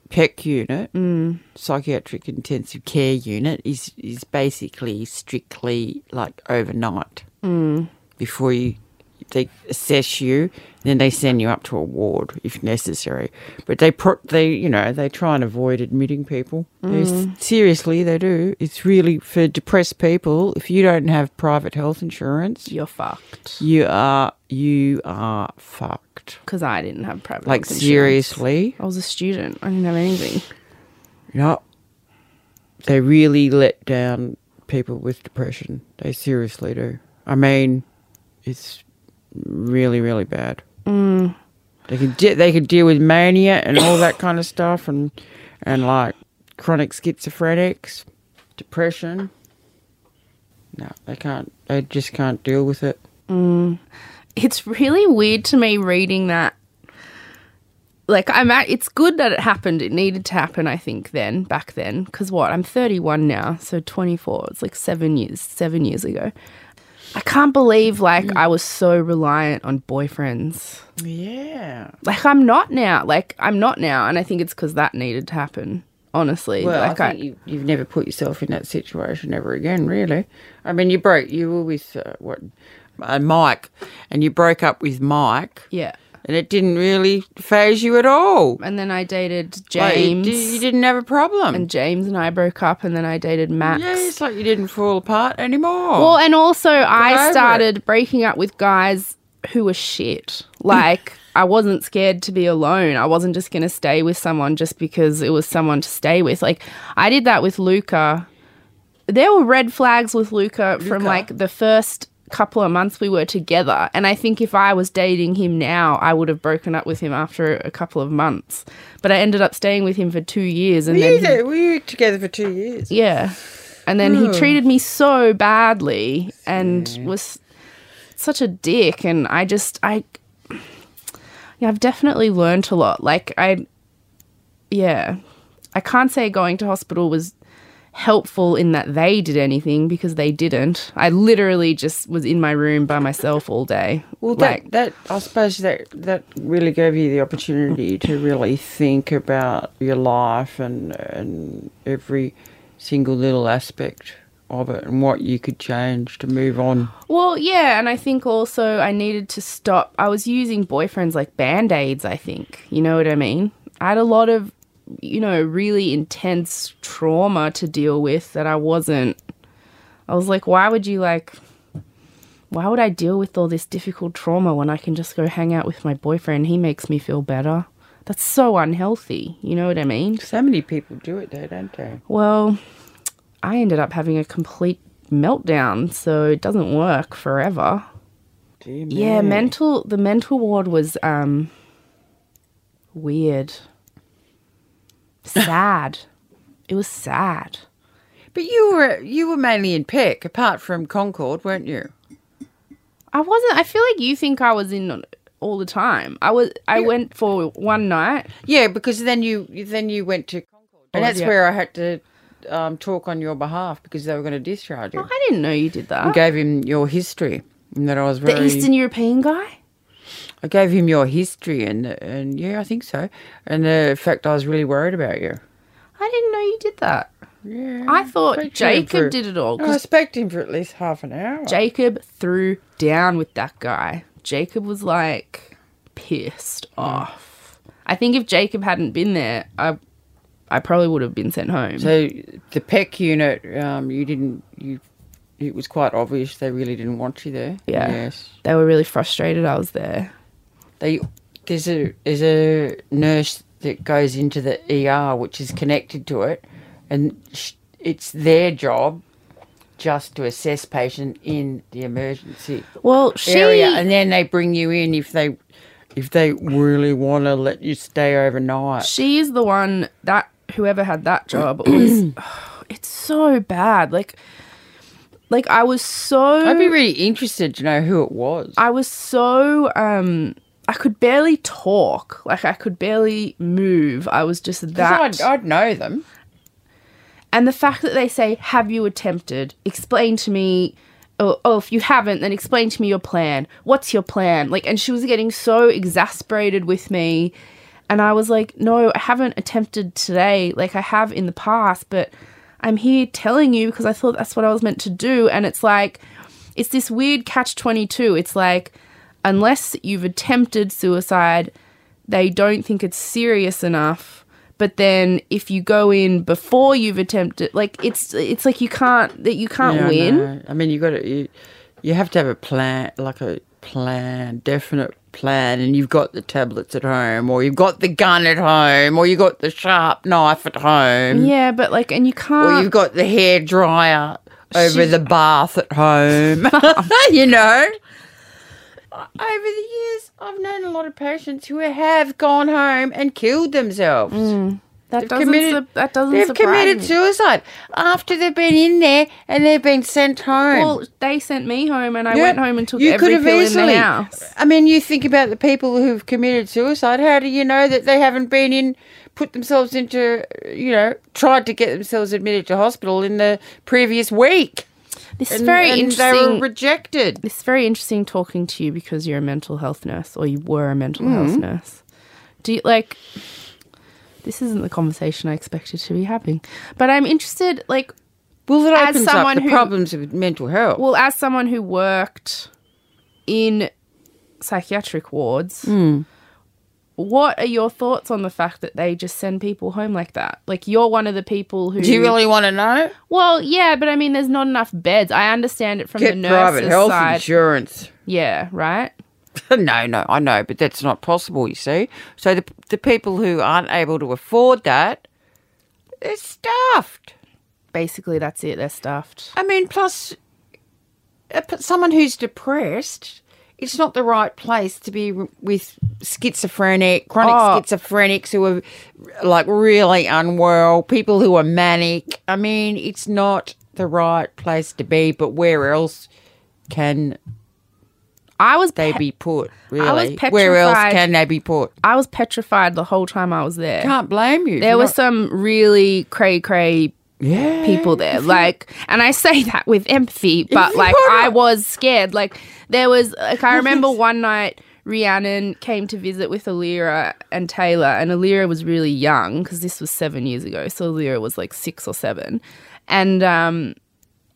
[SPEAKER 4] PEC unit,
[SPEAKER 3] Mm.
[SPEAKER 4] psychiatric intensive care unit, is is basically strictly like overnight
[SPEAKER 3] Mm.
[SPEAKER 4] before you they assess you. Then they send you up to a ward if necessary. But they pro- they you know they try and avoid admitting people. They
[SPEAKER 3] Mm.
[SPEAKER 4] seriously, they do. It's really for depressed people. If you don't have private health insurance,
[SPEAKER 3] You're fucked.
[SPEAKER 4] you are you are fucked.
[SPEAKER 3] Because I didn't have private
[SPEAKER 4] Like
[SPEAKER 3] health insurance.
[SPEAKER 4] seriously.
[SPEAKER 3] I was a student. I didn't have anything.
[SPEAKER 4] Yeah. They really let down people with depression. They seriously do. I mean, it's really, really bad.
[SPEAKER 3] Mm.
[SPEAKER 4] They could de- they could deal with mania and all that kind of stuff, and and like chronic schizophrenics, depression. No, they can't. They just can't deal with it.
[SPEAKER 3] It's really weird to me reading that. Like I'm at, it's good that it happened. It needed to happen, I think. Then back then, because what I'm 31 now, so 24. It's like seven years, seven years ago. I can't believe like I was so reliant on boyfriends.
[SPEAKER 4] Yeah.
[SPEAKER 3] Like I'm not now. Like I'm not now, and I think it's because that needed to happen. Honestly,
[SPEAKER 4] Well,
[SPEAKER 3] like
[SPEAKER 4] I think you, you've never put yourself in that situation ever again, really. I mean, you broke, you were with, uh, what, uh, Mike, and you broke up with Mike,
[SPEAKER 3] yeah.
[SPEAKER 4] And it didn't really phase you at all.
[SPEAKER 3] And then I dated James,
[SPEAKER 4] di- you, didn't have a problem.
[SPEAKER 3] and James and I broke up, and then I dated Max.
[SPEAKER 4] yeah, it's like you didn't fall apart anymore.
[SPEAKER 3] Well, and also
[SPEAKER 4] over
[SPEAKER 3] I
[SPEAKER 4] it.
[SPEAKER 3] started breaking up with guys who were shit. Like I wasn't scared to be alone. I wasn't just going to stay with someone just because it was someone to stay with. Like I did that with Luca. There were red flags with Luca, from like the first couple of months we were together. And I think if I was dating him now, I would have broken up with him after a couple of months. But I ended up staying with him for 2 years and
[SPEAKER 4] were,
[SPEAKER 3] then he-
[SPEAKER 4] there- were together for two years?
[SPEAKER 3] yeah. And then he
[SPEAKER 4] Oh.
[SPEAKER 3] treated me so badly and was such a dick and I just I yeah, I've definitely learned a lot. Like I yeah. I can't say going to hospital was helpful in that they did anything because they didn't. I literally just was in my room by myself all day.
[SPEAKER 4] Well,
[SPEAKER 3] like
[SPEAKER 4] that, that I suppose that that really gave you the opportunity to really think about your life and and every single little aspect of it and what you could change to move on.
[SPEAKER 3] Well, yeah, and I think also I needed to stop. I was using boyfriends like band aids, I think. You know what I mean? I had a lot of, you know, really intense trauma to deal with that I wasn't. I was like, why would you like. Why would I deal with all this difficult trauma when I can just go hang out with my boyfriend? He makes me feel better. That's so unhealthy. You know what I mean?
[SPEAKER 4] So many people do it though, don't they?
[SPEAKER 3] Well, I ended up having a complete meltdown, so it doesn't work forever.
[SPEAKER 4] Dear
[SPEAKER 3] Yeah, mental the mental ward was um weird. Sad. it was sad.
[SPEAKER 4] But you were you were mainly in PEC, apart from Concord, weren't you?
[SPEAKER 3] I wasn't I feel like you think I was in all the time. I was I went for one night.
[SPEAKER 4] Yeah, because then you then you went to Concord, and that's
[SPEAKER 3] yeah.
[SPEAKER 4] where I had to um, talk on your behalf because they were going to discharge you.
[SPEAKER 3] Oh, I didn't know you did
[SPEAKER 4] I
[SPEAKER 3] that.
[SPEAKER 4] gave him your history, and that I was
[SPEAKER 3] the
[SPEAKER 4] very.
[SPEAKER 3] Eastern European guy?
[SPEAKER 4] I gave him your history, and and yeah, I think so. And the fact I was really worried about you.
[SPEAKER 3] I didn't know you did that.
[SPEAKER 4] Yeah,
[SPEAKER 3] I thought
[SPEAKER 4] him
[SPEAKER 3] Jacob
[SPEAKER 4] for-
[SPEAKER 3] did it all.
[SPEAKER 4] I
[SPEAKER 3] I
[SPEAKER 4] spoke him for at least half an hour.
[SPEAKER 3] Jacob threw down with that guy. Jacob was like pissed off. I think if Jacob hadn't been there, I I probably would have been sent home.
[SPEAKER 4] So the PEC unit, um, you didn't you. It was quite obvious they really didn't want you there.
[SPEAKER 3] Yeah.
[SPEAKER 4] Yes.
[SPEAKER 3] they were really frustrated I was there.
[SPEAKER 4] They there's a there's a nurse that goes into the ER which is connected to it, and sh- it's their job just to assess patient in the emergency
[SPEAKER 3] Well, she
[SPEAKER 4] area, and then they bring you in if they if they really want to let you stay overnight.
[SPEAKER 3] she is the one that whoever had that job was it's so bad. Like like I was so
[SPEAKER 4] I'd be really interested to know who it was.
[SPEAKER 3] I was so um I could barely talk. Like I could barely move. I was just that
[SPEAKER 4] I'd, I'd know them.
[SPEAKER 3] And the fact that they say, Have you attempted? Explain to me. Oh, oh, if you haven't, then explain to me your plan. What's your plan? Like, and she was getting so exasperated with me. And I was like, No, I haven't attempted today. Like, I have in the past, but I'm here telling you because I thought that's what I was meant to do. And it's like, it's this weird catch 22. It's like, unless you've attempted suicide, they don't think it's serious enough. But then if you go in before you've attempted, like it's it's like you can't that you can't
[SPEAKER 4] Yeah,
[SPEAKER 3] win.
[SPEAKER 4] know. I mean, you got to you, you have to have a plan, like a plan, definite plan, and you've got the tablets at home, or you've got the gun at home, or you've got the sharp knife at home,
[SPEAKER 3] Yeah, but like, and you can't.
[SPEAKER 4] Or you've got the hair dryer over
[SPEAKER 3] She-
[SPEAKER 4] the bath at home. you know. Uh, over the years, I've known a lot of patients who have gone home and killed themselves.
[SPEAKER 3] Mm, that
[SPEAKER 4] they've
[SPEAKER 3] doesn't. that doesn't.
[SPEAKER 4] They've committed
[SPEAKER 3] me.
[SPEAKER 4] suicide after they've been in there and they've been sent home.
[SPEAKER 3] Well, they sent me home, and I went home and took
[SPEAKER 4] you
[SPEAKER 3] every
[SPEAKER 4] could have
[SPEAKER 3] pill in the house.
[SPEAKER 4] I mean, you think about the people who've committed suicide. How do you know that they haven't been in, put themselves into, you know, tried to get themselves admitted to hospital in the previous week?
[SPEAKER 3] This is very
[SPEAKER 4] and
[SPEAKER 3] interesting.
[SPEAKER 4] They were rejected.
[SPEAKER 3] It's very interesting talking to you because you're a mental health nurse or you were a mental
[SPEAKER 4] Mm-hmm.
[SPEAKER 3] health nurse. Do you like this isn't the conversation I expected to be having. But I'm interested like
[SPEAKER 4] Well, it
[SPEAKER 3] As
[SPEAKER 4] opens
[SPEAKER 3] someone
[SPEAKER 4] up the
[SPEAKER 3] who-
[SPEAKER 4] problems with mental health.
[SPEAKER 3] well as someone who worked in psychiatric wards,
[SPEAKER 4] Hmm.
[SPEAKER 3] What are your thoughts on the fact that they just send people home like that? Like you're one of the people who
[SPEAKER 4] do you really want to know?
[SPEAKER 3] Well, yeah, but I mean there's not enough beds. I understand it from
[SPEAKER 4] Get
[SPEAKER 3] the
[SPEAKER 4] private health
[SPEAKER 3] side.
[SPEAKER 4] insurance.
[SPEAKER 3] Yeah, right?
[SPEAKER 4] no, no, I know, but that's not possible, you see. So the, the people who aren't able to afford that, they're stuffed.
[SPEAKER 3] Basically that's it. They're stuffed.
[SPEAKER 4] I mean, plus, someone who's depressed, it's not the right place to be with schizophrenic, chronic
[SPEAKER 3] Oh.
[SPEAKER 4] schizophrenics who are like really unwell, people who are manic. I mean, it's not the right place to be, but where else can
[SPEAKER 3] I was
[SPEAKER 4] they
[SPEAKER 3] pe-
[SPEAKER 4] be put,
[SPEAKER 3] I was
[SPEAKER 4] really? Where else can they be put?
[SPEAKER 3] I was petrified the whole time I was there.
[SPEAKER 4] Can't blame you.
[SPEAKER 3] there were
[SPEAKER 4] not-
[SPEAKER 3] some really cray cray
[SPEAKER 4] yeah.
[SPEAKER 3] people there. Like, and I say that with empathy, but like, I was scared. Like, there was, like, I remember one night Rhiannon came to visit with Alira and Taylor, and Alira was really young because this was seven years ago. So Alira was like six or seven. And, um,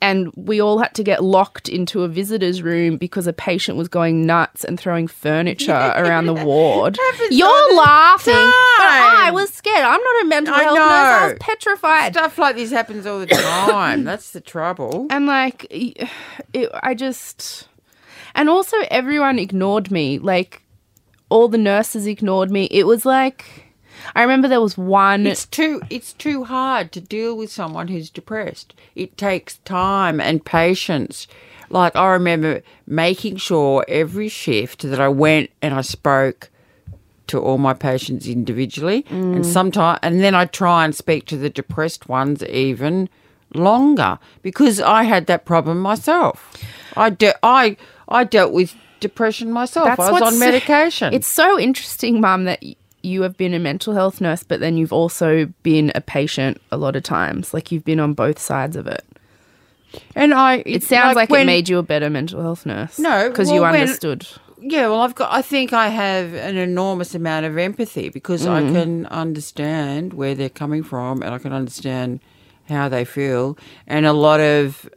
[SPEAKER 3] and we all had to get locked into a visitor's room because a patient was going nuts and throwing furniture around the ward. You're laughing, but I was scared. I'm not a mental
[SPEAKER 4] I
[SPEAKER 3] health nurse. I
[SPEAKER 4] know.
[SPEAKER 3] was petrified.
[SPEAKER 4] Stuff like this happens all the time. That's the trouble.
[SPEAKER 3] And like, it, I just, and also everyone ignored me. Like, all the nurses ignored me. It was like, I remember there was one.
[SPEAKER 4] It's too it's too hard to deal with someone who's depressed. It takes time and patience. Like I remember making sure every shift that I went and I spoke to all my patients individually and mm. sometimes and then I try and speak to the depressed ones even longer because I had that problem myself. I de- I I dealt with depression myself. I was on medication.
[SPEAKER 3] It's so interesting, Mum, that you have been a mental health nurse, but then you've also been a patient a lot of times. Like you've been on both sides of it.
[SPEAKER 4] and I
[SPEAKER 3] It sounds like,
[SPEAKER 4] when-
[SPEAKER 3] it made you a better mental health nurse.
[SPEAKER 4] No,
[SPEAKER 3] because
[SPEAKER 4] well,
[SPEAKER 3] you
[SPEAKER 4] when-
[SPEAKER 3] understood.
[SPEAKER 4] Yeah, well, I've got. I think I have an enormous amount of empathy because I mm. can understand where they're coming from, and I can understand how they feel. And a lot of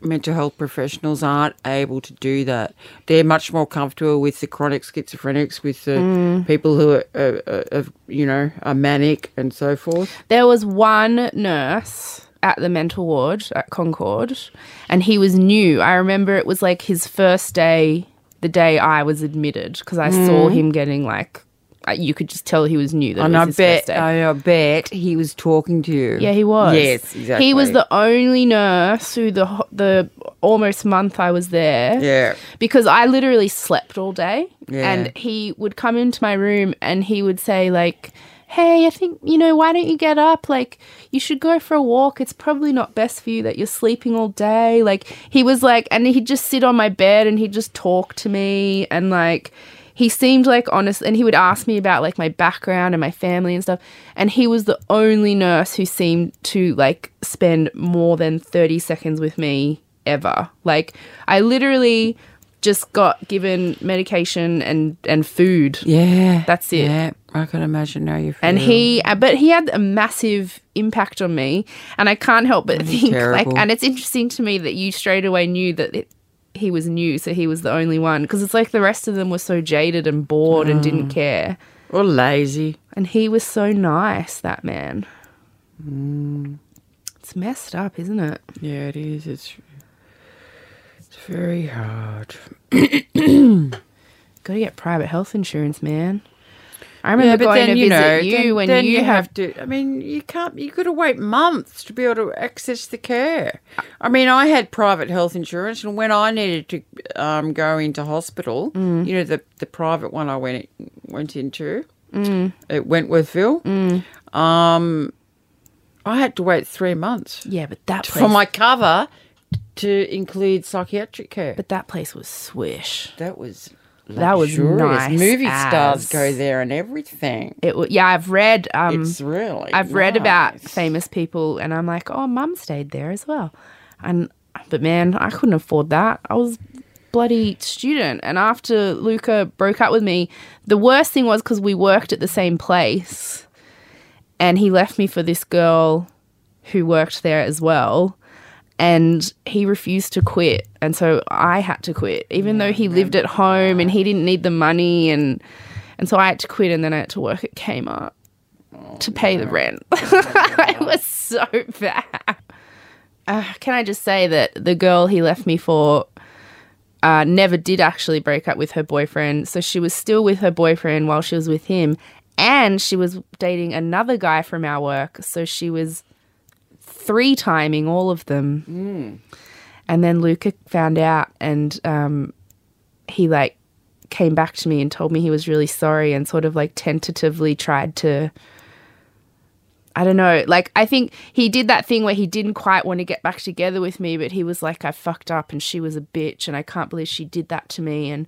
[SPEAKER 4] mental health professionals aren't able to do that. They're much more comfortable with the chronic schizophrenics, with the mm. people who are, are, are, are, you know, are manic and so forth.
[SPEAKER 3] There was one nurse at the mental ward at Concord, and he was new. I remember it was like his first day, the day I was admitted, because I saw mm. him getting like, you could just tell he was new. That
[SPEAKER 4] And I bet,
[SPEAKER 3] first day.
[SPEAKER 4] I, I bet he was talking to you.
[SPEAKER 3] yeah, he was.
[SPEAKER 4] Yes, exactly.
[SPEAKER 3] He was the only nurse who the the almost month I was there.
[SPEAKER 4] Yeah.
[SPEAKER 3] because I literally slept all day.
[SPEAKER 4] Yeah.
[SPEAKER 3] And he would come into my room and he would say, like, hey, I think, you know, why don't you get up? Like, you should go for a walk. It's probably not best for you that you're sleeping all day. Like, he was like, and he'd just sit on my bed and he'd just talk to me. And like, he seemed like honest, and he would ask me about like my background and my family and stuff. And he was the only nurse who seemed to like spend more than 30 seconds with me ever. Like, I literally just got given medication and and food.
[SPEAKER 4] Yeah.
[SPEAKER 3] That's it.
[SPEAKER 4] Yeah. I can imagine how you.
[SPEAKER 3] And he, uh, but he had a massive impact on me, and I can't help but think like, and it's interesting to me that you straight away knew that it, he was new, so he was the only one, because it's like the rest of them were so jaded and bored and
[SPEAKER 4] Mm.
[SPEAKER 3] didn't care,
[SPEAKER 4] Or lazy.
[SPEAKER 3] and he was so nice, that man.
[SPEAKER 4] Mm.
[SPEAKER 3] It's messed up, isn't it?
[SPEAKER 4] Yeah, it is. It's it's very hard.
[SPEAKER 3] Got to get private health insurance, man. I remember going to visit you
[SPEAKER 4] then,
[SPEAKER 3] when
[SPEAKER 4] then
[SPEAKER 3] you,
[SPEAKER 4] you
[SPEAKER 3] have
[SPEAKER 4] have to. I mean, you can't. You got to wait months to be able to access the care. I mean, I had private health insurance, and when I needed to um, go into hospital,
[SPEAKER 3] Mm.
[SPEAKER 4] you know, the the private one I went went into
[SPEAKER 3] Mm.
[SPEAKER 4] at Wentworthville, um, I had to wait three months
[SPEAKER 3] yeah, but that place,
[SPEAKER 4] for my cover to include psychiatric care.
[SPEAKER 3] but that place was swish.
[SPEAKER 4] that was
[SPEAKER 3] That was nice
[SPEAKER 4] Movie
[SPEAKER 3] as-
[SPEAKER 4] stars go there and everything.
[SPEAKER 3] It yeah, I've read um,
[SPEAKER 4] it's really.
[SPEAKER 3] I've read about famous people, and I'm like, oh, mum stayed there as well. And but man, I couldn't afford that. I was bloody student, and after Luca broke up with me, the worst thing was because we worked at the same place, and he left me for this girl who worked there as well. And he refused to quit. And so I had to quit, even though he lived at home and he didn't need the money. And, and so I had to quit. And then I had to work at Kmart to pay the rent. it was so bad. Uh, can I just say that the girl he left me for uh, never did actually break up with her boyfriend. So she was still with her boyfriend while she was with him. And she was dating another guy from our work. So she was three timing all of them. And then Luca found out and um, he like came back to me and told me he was really sorry and sort of like tentatively tried to I don't know. Like I think he did that thing where he didn't quite want to get back together with me, but he was like I fucked up and she was a bitch and I can't believe she did that to me and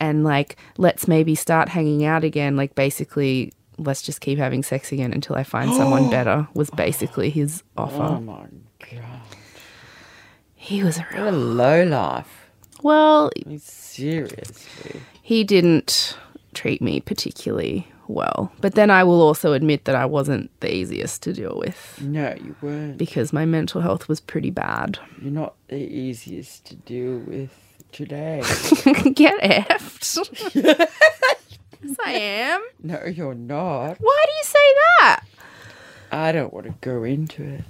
[SPEAKER 3] and like let's maybe start hanging out again like basically let's just keep having sex again until I find someone better was basically his offer.
[SPEAKER 4] Oh my god!
[SPEAKER 3] He was a real
[SPEAKER 4] What a low life.
[SPEAKER 3] Well,
[SPEAKER 4] Seriously.
[SPEAKER 3] he didn't treat me particularly well. But then I will also admit that I wasn't the easiest to deal with
[SPEAKER 4] No, you weren't.
[SPEAKER 3] because my mental health was pretty bad.
[SPEAKER 4] You're not the easiest to deal with today.
[SPEAKER 3] Get effed. yes, I am.
[SPEAKER 4] no, you're not.
[SPEAKER 3] Why do you say that?
[SPEAKER 4] I don't want to go into it.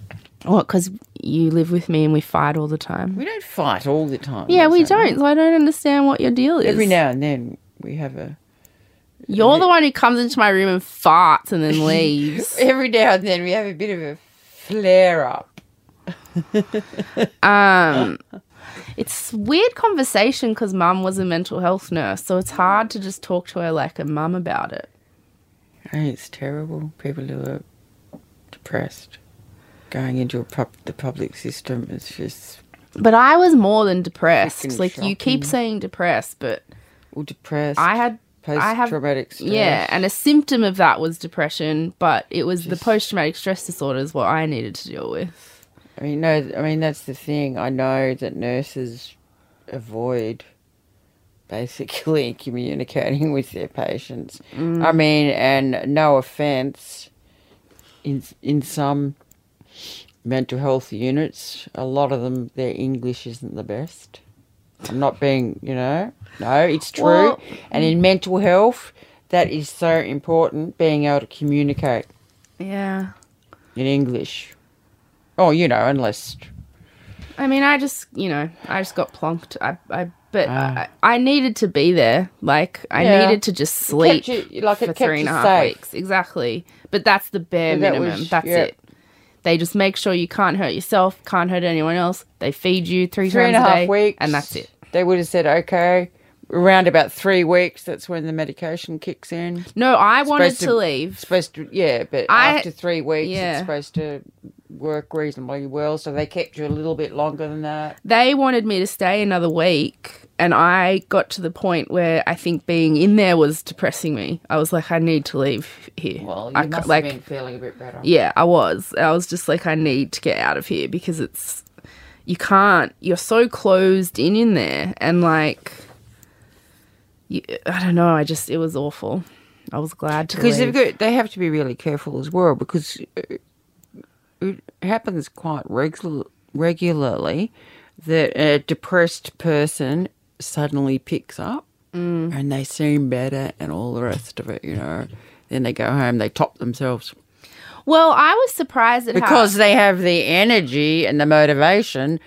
[SPEAKER 3] What, because you live with me and we fight all the time?
[SPEAKER 4] We don't fight all the time.
[SPEAKER 3] Yeah, we don't. So I don't understand what your deal is.
[SPEAKER 4] Every now and then we have a.
[SPEAKER 3] You're the one who comes into my room and farts and then leaves.
[SPEAKER 4] Every now and then we have a bit of a flare up.
[SPEAKER 3] Um, it's weird conversation because mum was a mental health nurse, so it's hard to just talk to her like a mum about it.
[SPEAKER 4] Hey, it's terrible. People who are depressed going into pub- the public system is just
[SPEAKER 3] But I was more than depressed. Like you keep saying depressed, but
[SPEAKER 4] well, depressed.
[SPEAKER 3] I had
[SPEAKER 4] post
[SPEAKER 3] I have
[SPEAKER 4] traumatic stress.
[SPEAKER 3] yeah, and a symptom of that was depression, but it was the post traumatic stress disorder is what I needed to deal with.
[SPEAKER 4] I mean, no, I mean that's the thing. I know that nurses avoid basically communicating with their patients.
[SPEAKER 3] Mm.
[SPEAKER 4] I mean, and no offense, in in some mental health units, a lot of them their English isn't the best. I'm not being, you know, no, it's true.
[SPEAKER 3] Well-
[SPEAKER 4] and in mental health, that is so important. Being able to communicate
[SPEAKER 3] Yeah.
[SPEAKER 4] in English. Oh, you know, unless
[SPEAKER 3] I mean, I just, you know, I just got plonked. I, I, but
[SPEAKER 4] Ah.
[SPEAKER 3] I, I needed to be there. Like, I
[SPEAKER 4] Yeah.
[SPEAKER 3] needed to just
[SPEAKER 4] kept
[SPEAKER 3] sleep
[SPEAKER 4] you- like it
[SPEAKER 3] for
[SPEAKER 4] kept
[SPEAKER 3] three and
[SPEAKER 4] you
[SPEAKER 3] a half
[SPEAKER 4] safe.
[SPEAKER 3] weeks. Exactly. But that's the bare
[SPEAKER 4] that
[SPEAKER 3] minimum.
[SPEAKER 4] was-
[SPEAKER 3] that's
[SPEAKER 4] yeah.
[SPEAKER 3] it. They just make sure you can't hurt yourself, can't hurt anyone else. They feed you three,
[SPEAKER 4] three
[SPEAKER 3] times
[SPEAKER 4] and a
[SPEAKER 3] a
[SPEAKER 4] half
[SPEAKER 3] day,
[SPEAKER 4] weeks,
[SPEAKER 3] and that's it.
[SPEAKER 4] They would have said, "Okay, around about three weeks, that's when the medication kicks in.
[SPEAKER 3] No, I wanted to,
[SPEAKER 4] to-
[SPEAKER 3] leave.
[SPEAKER 4] Supposed to, yeah, but
[SPEAKER 3] I-
[SPEAKER 4] after three weeks,
[SPEAKER 3] yeah.
[SPEAKER 4] it's supposed to work reasonably well. So they kept you a little bit longer than that.
[SPEAKER 3] They wanted me to stay another week, and I got to the point where I think being in there was depressing me. I was like, I need to leave here.
[SPEAKER 4] Well, you
[SPEAKER 3] I
[SPEAKER 4] must
[SPEAKER 3] like,
[SPEAKER 4] have been feeling a bit better.
[SPEAKER 3] yeah, I was. I was just like, I need to get out of here because it's you can't. You're so closed in in there, and like, you, I don't know. I just it was awful. I was glad to
[SPEAKER 4] Because
[SPEAKER 3] leave.
[SPEAKER 4] they've got, they have to be really careful as well because uh, it happens quite regular, regularly that a depressed person suddenly picks up
[SPEAKER 3] Mm.
[SPEAKER 4] and they seem better and all the rest of it, you know. Then they go home, they top themselves
[SPEAKER 3] well, I was surprised at
[SPEAKER 4] because
[SPEAKER 3] how,
[SPEAKER 4] they have the energy and the motivation.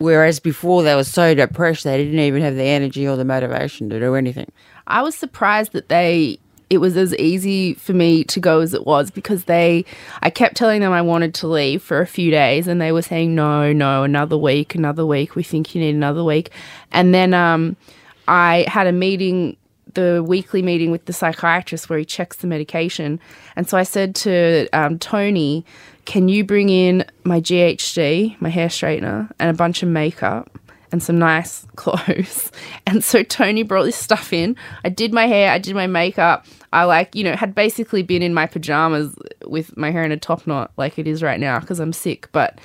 [SPEAKER 4] Whereas before they were so depressed, they didn't even have the energy or the motivation to do anything.
[SPEAKER 3] I was surprised that they it was as easy for me to go as it was because they I kept telling them I wanted to leave for a few days and they were saying no, no, another week, another week. We think you need another week. And then um I had a meeting the weekly meeting with the psychiatrist where he checks the medication. And so I said to um, Tony, Can you bring in my GHD, my hair straightener, and a bunch of makeup? and some nice clothes. And so Tony brought this stuff in. I did my hair, I did my makeup. I like, you know, had basically been in my pajamas with my hair in a top knot like it is right now because I'm sick, but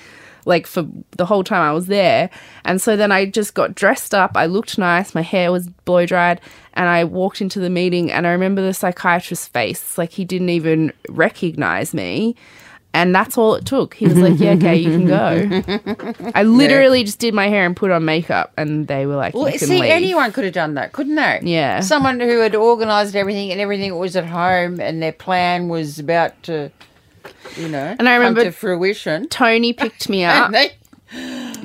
[SPEAKER 3] like for the whole time I was there. And so then I just got dressed up. I looked nice. My hair was blow dried. And I walked into the meeting and I remember the psychiatrist's face. Like he didn't even recognize me. And that's all it took. He was like, Yeah, okay, you can go. I literally just did my hair and put on makeup, and they were like,
[SPEAKER 4] Well,
[SPEAKER 3] you can
[SPEAKER 4] see,
[SPEAKER 3] leave.
[SPEAKER 4] anyone could have done that, couldn't they?
[SPEAKER 3] Yeah.
[SPEAKER 4] Someone who had organised everything and everything was at home and their plan was about to, you know,
[SPEAKER 3] And I remember-
[SPEAKER 4] to fruition.
[SPEAKER 3] Tony picked me up.
[SPEAKER 4] And they,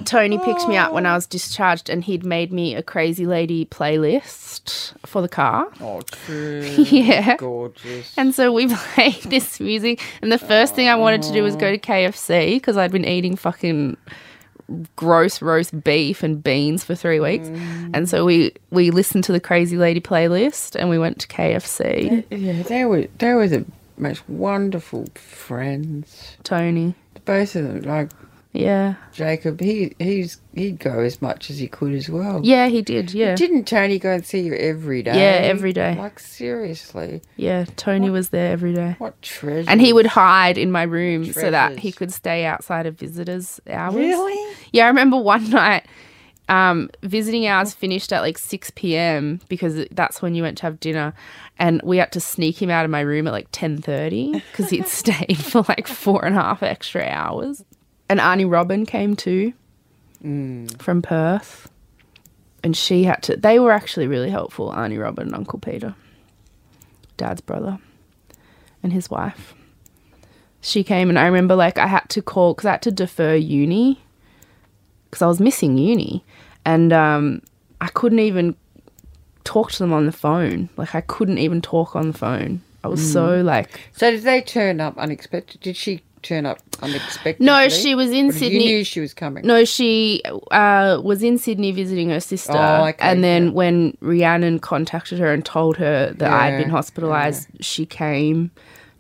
[SPEAKER 3] Tony picked me up when I oh. was discharged, and he'd made me a crazy lady playlist for the car.
[SPEAKER 4] oh, true.
[SPEAKER 3] Yeah.
[SPEAKER 4] Gorgeous.
[SPEAKER 3] And so we played this music, and the first thing I wanted to do was go to oh. KFC because I'd been eating fucking gross roast beef and beans for three weeks, mm. and so we we listened to the Crazy Lady playlist, and we went to KFC.
[SPEAKER 4] yeah, they were they were the most wonderful friends.
[SPEAKER 3] Tony,
[SPEAKER 4] Both of them, like
[SPEAKER 3] yeah,
[SPEAKER 4] Jacob, he he's he'd go as much as he could as well.
[SPEAKER 3] yeah, he did, yeah,
[SPEAKER 4] Didn't Tony go and see you every day?
[SPEAKER 3] Yeah, every day.
[SPEAKER 4] Like seriously,
[SPEAKER 3] yeah. Tony was there every day.
[SPEAKER 4] what treasure?
[SPEAKER 3] And he would hide in my room so that he could stay outside of visitors' hours.
[SPEAKER 4] Really?
[SPEAKER 3] Yeah, I remember one night um, visiting hours finished at like 6 p.m. because that's when you went to have dinner. And we had to sneak him out of my room at like 10.30 because he'd stayed for like four and a half extra hours. And Auntie Robin came too from Perth. And she had to, they were actually really helpful, Auntie Robin and Uncle Peter, dad's brother, and his wife she came and I remember like I had to call because I had to defer uni because I was missing uni and um, I couldn't even talk to them on the phone. Like I couldn't even talk on the phone. I was so like
[SPEAKER 4] So did they turn up unexpected? Did she turn up unexpectedly?
[SPEAKER 3] No, she was in
[SPEAKER 4] Or
[SPEAKER 3] Sydney.
[SPEAKER 4] You knew she was coming.
[SPEAKER 3] no, she uh, was in Sydney visiting her sister,
[SPEAKER 4] Oh, okay,
[SPEAKER 3] and then
[SPEAKER 4] yeah.
[SPEAKER 3] when Rhiannon contacted her and told her that I'd been
[SPEAKER 4] Yeah,
[SPEAKER 3] hospitalized, she came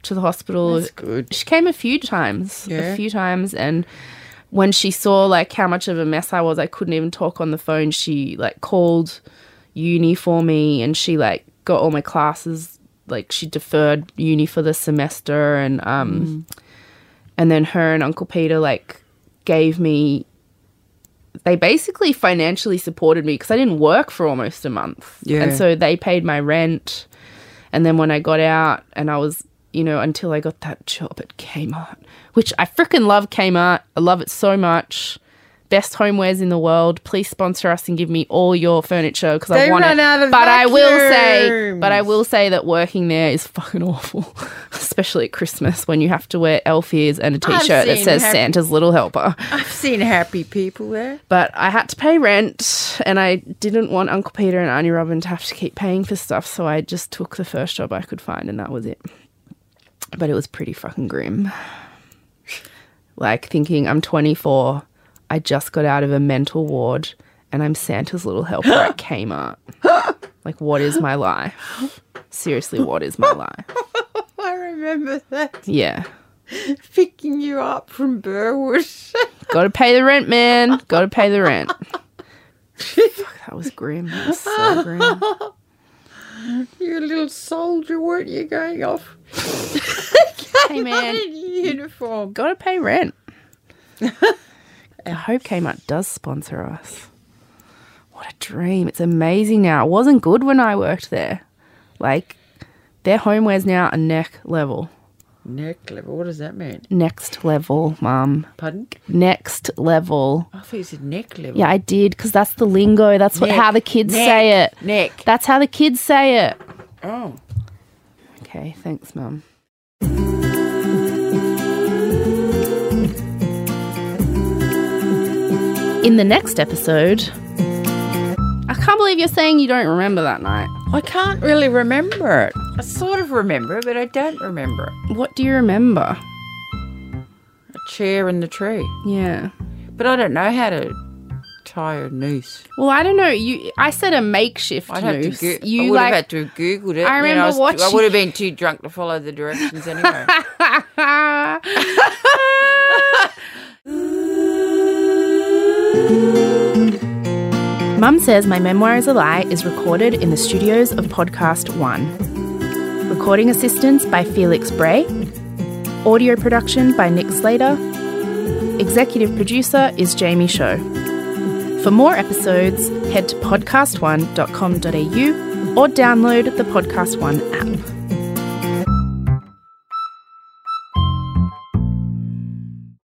[SPEAKER 3] to the hospital.
[SPEAKER 4] That's good.
[SPEAKER 3] She came a few times,
[SPEAKER 4] Yeah.
[SPEAKER 3] a few times, and when she saw like how much of a mess I was, I couldn't even talk on the phone. She like called uni for me, and she like got all my classes. Like she deferred uni for the semester, and um, and then her and Uncle Peter like gave me. They basically financially supported me because I didn't work for almost a month,
[SPEAKER 4] Yeah.
[SPEAKER 3] and so they paid my rent. And then when I got out, and I was, you know, until I got that job at Kmart, which I freaking love Kmart. I love it so much. Best homewares in the world. Please sponsor us and give me all your furniture because I want it.
[SPEAKER 4] out of
[SPEAKER 3] but I will say, but I will say that working there is fucking awful, especially at Christmas when you have to wear elf ears and a t-shirt that says
[SPEAKER 4] happy-
[SPEAKER 3] Santa's little helper.
[SPEAKER 4] I've seen happy people there.
[SPEAKER 3] But I had to pay rent, and I didn't want Uncle Peter and Auntie Robin to have to keep paying for stuff, so I just took the first job I could find, and that was it. But it was pretty fucking grim. Like thinking I'm 24, I just got out of a mental ward, and I'm Santa's little helper at Kmart. like, what is my life? Seriously, what is my life?
[SPEAKER 4] I remember that.
[SPEAKER 3] Yeah.
[SPEAKER 4] Picking you up from Burwood.
[SPEAKER 3] Got to pay the rent, man. Got to pay the rent. Fuck, that was grim. That was so grim.
[SPEAKER 4] You're a little soldier, weren't you going off?
[SPEAKER 3] Hey, man.
[SPEAKER 4] In uniform.
[SPEAKER 3] Got to pay rent. I hope Kmart does sponsor us. What a dream. It's amazing now. It wasn't good when I worked there. Like, their homeware's now a neck level.
[SPEAKER 4] Neck level. What does that mean?
[SPEAKER 3] Next level, mum.
[SPEAKER 4] Pardon?
[SPEAKER 3] Next level.
[SPEAKER 4] I thought you said neck level.
[SPEAKER 3] Yeah, I did because that's the lingo. That's what
[SPEAKER 4] Neck.
[SPEAKER 3] how the kids
[SPEAKER 4] Neck.
[SPEAKER 3] say it.
[SPEAKER 4] Neck.
[SPEAKER 3] That's how the kids say it.
[SPEAKER 4] Oh.
[SPEAKER 3] Okay, thanks, mum. In the next episode, I can't believe you're saying you don't remember that night.
[SPEAKER 4] I can't really remember it. I sort of remember it, but I don't remember it.
[SPEAKER 3] What do you remember?
[SPEAKER 4] A chair in the tree.
[SPEAKER 3] Yeah.
[SPEAKER 4] But I don't know how to tie a noose.
[SPEAKER 3] Well, I don't know. You, I said a makeshift
[SPEAKER 4] I'd have
[SPEAKER 3] noose.
[SPEAKER 4] to go-
[SPEAKER 3] you
[SPEAKER 4] I would
[SPEAKER 3] like
[SPEAKER 4] have had to have Googled it.
[SPEAKER 3] I
[SPEAKER 4] You know,
[SPEAKER 3] remember
[SPEAKER 4] was- I would have been too drunk to follow the directions anyway.
[SPEAKER 3] Mum Says My Memoir is a Lie is recorded in the studios of Podcast One. Recording assistance by Felix Bray. Audio production by Nick Slater. Executive producer is Jamie Show. For more episodes, head to podcastone.com.au or download the Podcast One app.